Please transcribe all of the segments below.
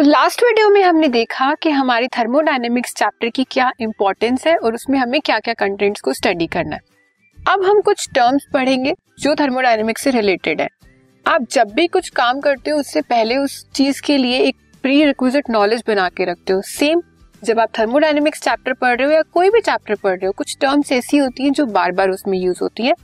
तो last video में हमने देखा कि हमारी थर्मोडायनेमिक्स चैप्टर की क्या इंपॉर्टेंस है और उसमें हमें क्या क्या कंटेंट्स को स्टडी करना है। अब हम कुछ टर्म्स पढ़ेंगे जो थर्मोडायनेमिक्स से रिलेटेड है। आप जब भी कुछ काम करते हो, उससे पहले उस चीज़ के लिए एक प्री रिक्विजिट नॉलेज बना के रखते हो। सेम जब आप थर्मोडायनेमिक्स चैप्टर पढ़ रहे हो या कोई भी चैप्टर पढ़ रहे हो, कुछ टर्म्स ऐसी होती हैं जो बार बार उसमें यूज़ होती है।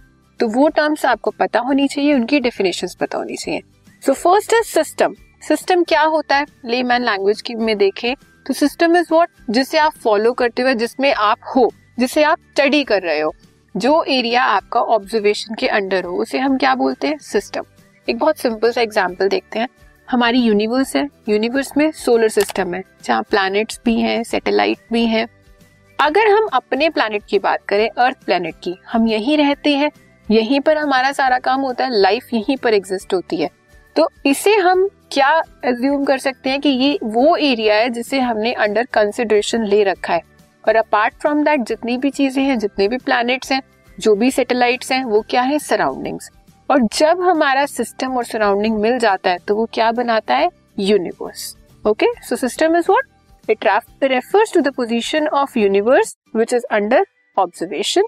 तो वो टर्म्स आपको पता होनी चाहिए, उनकी डेफिनेशन पता होनी चाहिए। So first is system system क्या होता है लेमैन लैंग्वेज की में देखें तो सिस्टम इज़ व्हाट जिसे आप फॉलो करते हुए, जिसमें आप हो, जिसे आप स्टडी कर रहे हो। जो एरिया आपका ऑब्जर्वेशन के अंडर हो, उसे हम क्या बोलते हैं? सिस्टम एक बहुत सिंपल सा एग्ज़ाम्पल देखते हैं। हमारी यूनिवर्स है। यूनिवर्स में सोलर सिस्टम है, जहाँ प्लैनेट्स भी हैं सैटेलाइट भी हैं। अगर हम अपने प्लैनेट की बात करें अर्थ प्लैनेट की, हम यहीं रहते हैं, यहीं पर हमारा सारा काम होता है लाइफ यहीं पर एग्जिस्ट होती है। तो इसे हम क्या एज्यूम कर सकते हैं कि ये वो एरिया है जिसे हमने अंडर कंसिडरेशन ले रखा है? और अपार्ट फ्रॉम दैट जितनी भी चीज़ें हैं, जितने भी प्लैनेट्स हैं, जो भी सैटेलाइट्स हैं, वो क्या है? सराउंडिंग्स और जब हमारा सिस्टम और सराउंडिंग मिल जाता है तो वो क्या बनाता है? Universe okay so system is what it refers to the position of universe which is under observation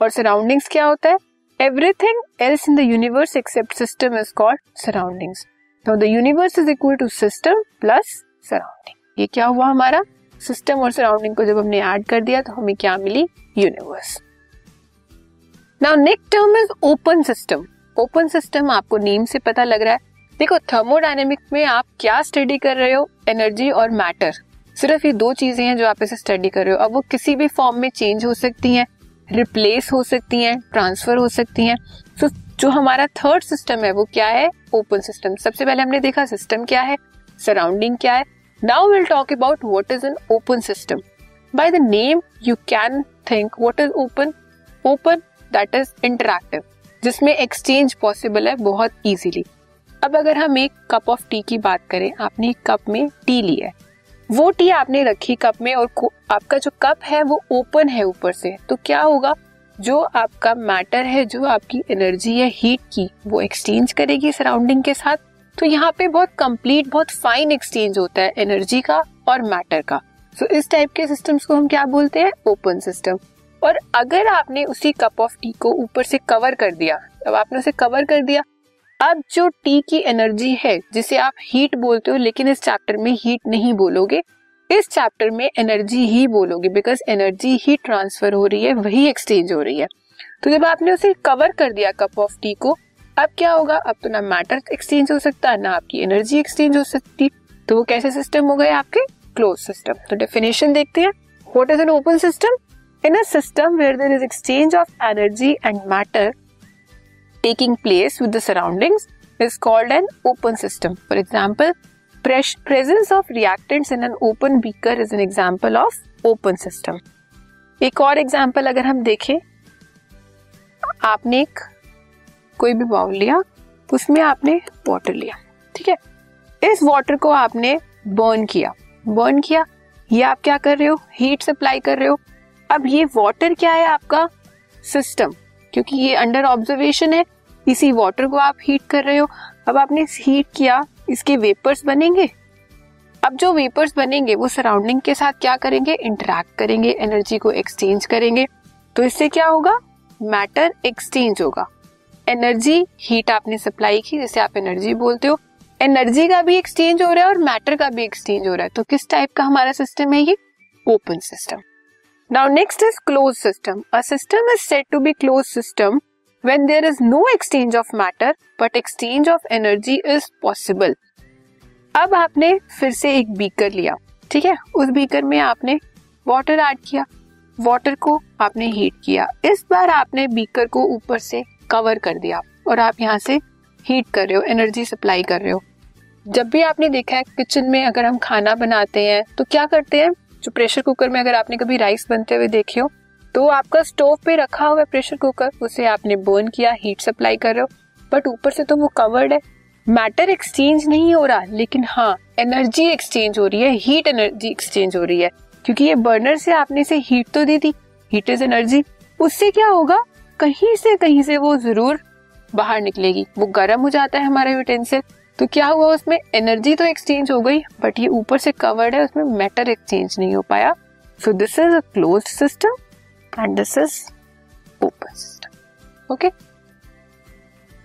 और सराउंडिंग्स क्या होता है? Everything else in the universe except system is called surroundings the universe is equal to system plus surrounding ये क्या हुआ हमारा? System और surrounding को जब हमने ऐड कर दिया तो हमें क्या मिली? Universe now next term is open system open system आपको नेम से पता लग रहा है। देखो थर्मोडायनेमिक्स में आप क्या स्टडी कर रहे हो? एनर्जी और मैटर सिर्फ़ ये दो चीज़ें हैं जो आप इसे स्टडी कर रहे हो। अब वो किसी भी फॉर्म में चेंज हो सकती हैं। रिप्लेस हो सकती हैं ट्रांसफ़र हो सकती हैं। तो जो हमारा थर्ड सिस्टम है, वो क्या है? ओपन सिस्टम सबसे पहले हमने देखा सिस्टम क्या है? सराउंडिंग क्या है? Now will talk about what is an open system by the name you can think what is open open that is interactive जिसमें एक्सचेंज पॉसिबल है बहुत इजीली अब अगर हम एक कप ऑफ़ टी की बात करें, आपने एक कप में टी लिया है। वो टी आपने रखी कप में और आपका जो कप है वो ओपन है ऊपर से। तो क्या होगा? जो आपका मैटर है जो आपकी एनर्जी है हीट की वो एक्सचेंज करेगी सराउंडिंग के साथ। तो यहाँ पे बहुत कंप्लीट बहुत फाइन एक्सचेंज होता है एनर्जी का और मैटर का। सो so, इस टाइप के सिस्टम्स को हम क्या बोलते हैं? ओपन सिस्टम और अगर आपने उसी कप ऑफ़ टी को ऊपर से कवर कर दिया अब आपने उसे कवर कर दिया अब जो टी की एनर्जी है, जिसे आप हीट बोलते हो, लेकिन इस चैप्टर में हीट नहीं बोलोगे, इस चैप्टर में एनर्जी ही बोलोगे बिकॉज़ एनर्जी ही ट्रांसफ़र हो रही है, वही एक्सचेंज हो रही है। तो जब आपने उसे कवर कर दिया कप ऑफ़ टी को, अब क्या होगा? अब तो ना मैटर एक्सचेंज हो सकता, ना आपकी एनर्जी एक्सचेंज हो सकती। तो वो कैसे सिस्टम हो गए आपके? क्लोज सिस्टम तो डेफिनेशन देखते हैं। What is an open system in a system where there is exchange of energy and matter taking place with the surroundings is called an open system. For example, presence of reactants in an open beaker is an example of open system. एक और example अगर हम देखें आपने एक कोई भी bowl लिया उसमें आपने वाटर लिया ठीक है इस वाटर को आपने बर्न किया बर्न किया ये आप क्या कर रहे हो हीट सप्लाई कर रहे हो अब ये वाटर क्या है आपका सिस्टम क्योंकि ये अंडर ऑब्जर्वेशन है। इसी वाटर को आप हीट कर रहे हो। अब आपने हीट किया, इसके वेपर्स बनेंगे। अब जो वेपर्स बनेंगे, वो सराउंडिंग के साथ क्या करेंगे? इंटरेक्ट करेंगे एनर्जी को एक्सचेंज करेंगे। तो इससे क्या होगा? मैटर एक्सचेंज होगा। एनर्जी हीट आपने सप्लाई की, जिसे आप एनर्जी बोलते हो। एनर्जी का भी एक्सचेंज हो रहा है और मैटर का भी एक्सचेंज हो रहा है। तो किस टाइप का हमारा सिस्टम है ये? Open system now next is close system a system is set to be close system when there is no exchange of matter, but exchange of energy is possible. अब आपने फिर से एक बीकर लिया, ठीक है? उस बीकर में आपने वाटर ऐड किया। वाटर को आपने हीट किया। इस बार आपने बीकर को ऊपर से कवर कर दिया और आप यहाँ से हीट कर रहे हो एनर्जी सप्लाई कर रहे हो। जब भी आपने देखा है किचन में अगर हम खाना बनाते हैं तो क्या करते हैं? जो प्रेशर कुकर में अगर आपने कभी राइस बनते हुए देखे हो तो आपका स्टोव पे रखा हुआ प्रेशर कुकर, उसे आपने बर्न किया हीट सप्लाई कर रहे हो। बट ऊपर से तो वो कवर्ड है। मैटर एक्सचेंज नहीं हो रहा, लेकिन हाँ एनर्जी एक्सचेंज हो रही है हीट एनर्जी एक्सचेंज हो रही है। क्योंकि ये बर्नर से आपने इसे हीट तो दी थी हीट इज़ एनर्जी उससे क्या होगा? कहीं से कहीं से वो ज़रूर बाहर निकलेगी। वो गर्म हो जाता है हमारा यूटेंसिल तो क्या हुआ उसमें? एनर्जी तो एक्सचेंज हो गई बट ये ऊपर से कवर्ड है, उसमें मैटर एक्सचेंज नहीं हो पाया। So this is a closed system and this is open system okay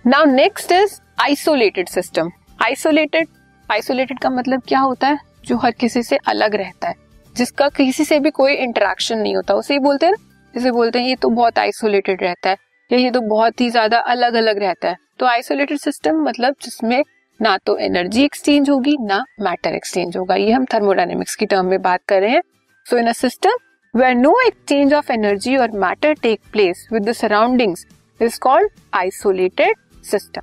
now next is isolated system isolated isolated का मतलब क्या होता है? जो हर किसी से अलग रहता है। जिसका किसी से भी कोई इंटरेक्शन नहीं होता। उसे ही बोलते हैं ना? जिसे बोलते हैं, ये तो बहुत आइसोलेटेड रहता है। या, ये तो बहुत ही ज़्यादा अलग अलग रहता है। तो आइसोलेटेड सिस्टम मतलब जिसमें ना तो एनर्जी एक्सचेंज होगी, ना मैटर एक्सचेंज होगा। ये हम थर्मोडाइनमिक्स की टर्म में बात कर रहे हैं। So in a system where no exchange of energy और matter take place with the surroundings is called isolated system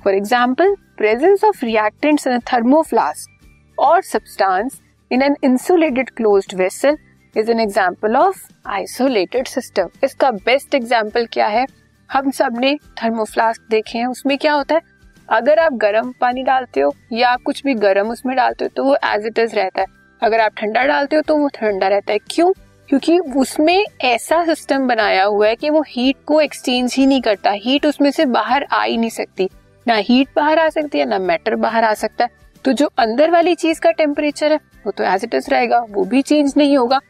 for example presence of reactants in thermoflask और substance in an insulated closed vessel is an example of isolated system इसका best example क्या है? हम सबने थर्मोफ्लास्क देखे हैं। उसमें क्या होता है? अगर आप गर्म पानी डालते हो या आप कुछ भी गर्म उसमें डालते हो तो वो एज इट इज़ रहता है। अगर आप ठंडा डालते हो तो वो ठंडा रहता है। क्यों? क्योंकि उसमें ऐसा सिस्टम बनाया हुआ है कि वो हीट को एक्सचेंज ही नहीं करता। हीट उसमें से बाहर आ ही नहीं सकती। ना हीट बाहर आ सकती है, ना मैटर बाहर आ सकता है। तो जो अंदर वाली चीज़ का टेम्परेचर है, वो तो एज इट इज़ रहेगा, वो भी चेंज नहीं होगा।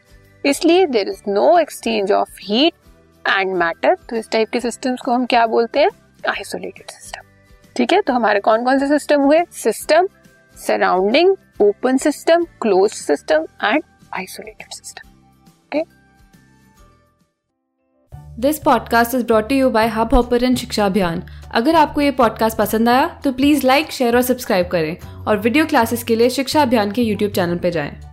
इसलिए there is no exchange of heat and matter तो इस टाइप के सिस्टम्स को हम क्या बोलते हैं? आइसोलेटेड सिस्टम ठीक है? तो हमारे कौन कौन से सिस्टम हुए? System surrounding open system close system and isolated system this podcast is brought you by Hubhopper शिक्षा अभियान अगर आपको ये पॉडकास्ट पसंद आया तो प्लीज़ लाइक शेयर और सब्सक्राइब करें और वीडियो क्लासेस के लिए शिक्षा अभियान के यूट्यूब चैनल पर जाएँ।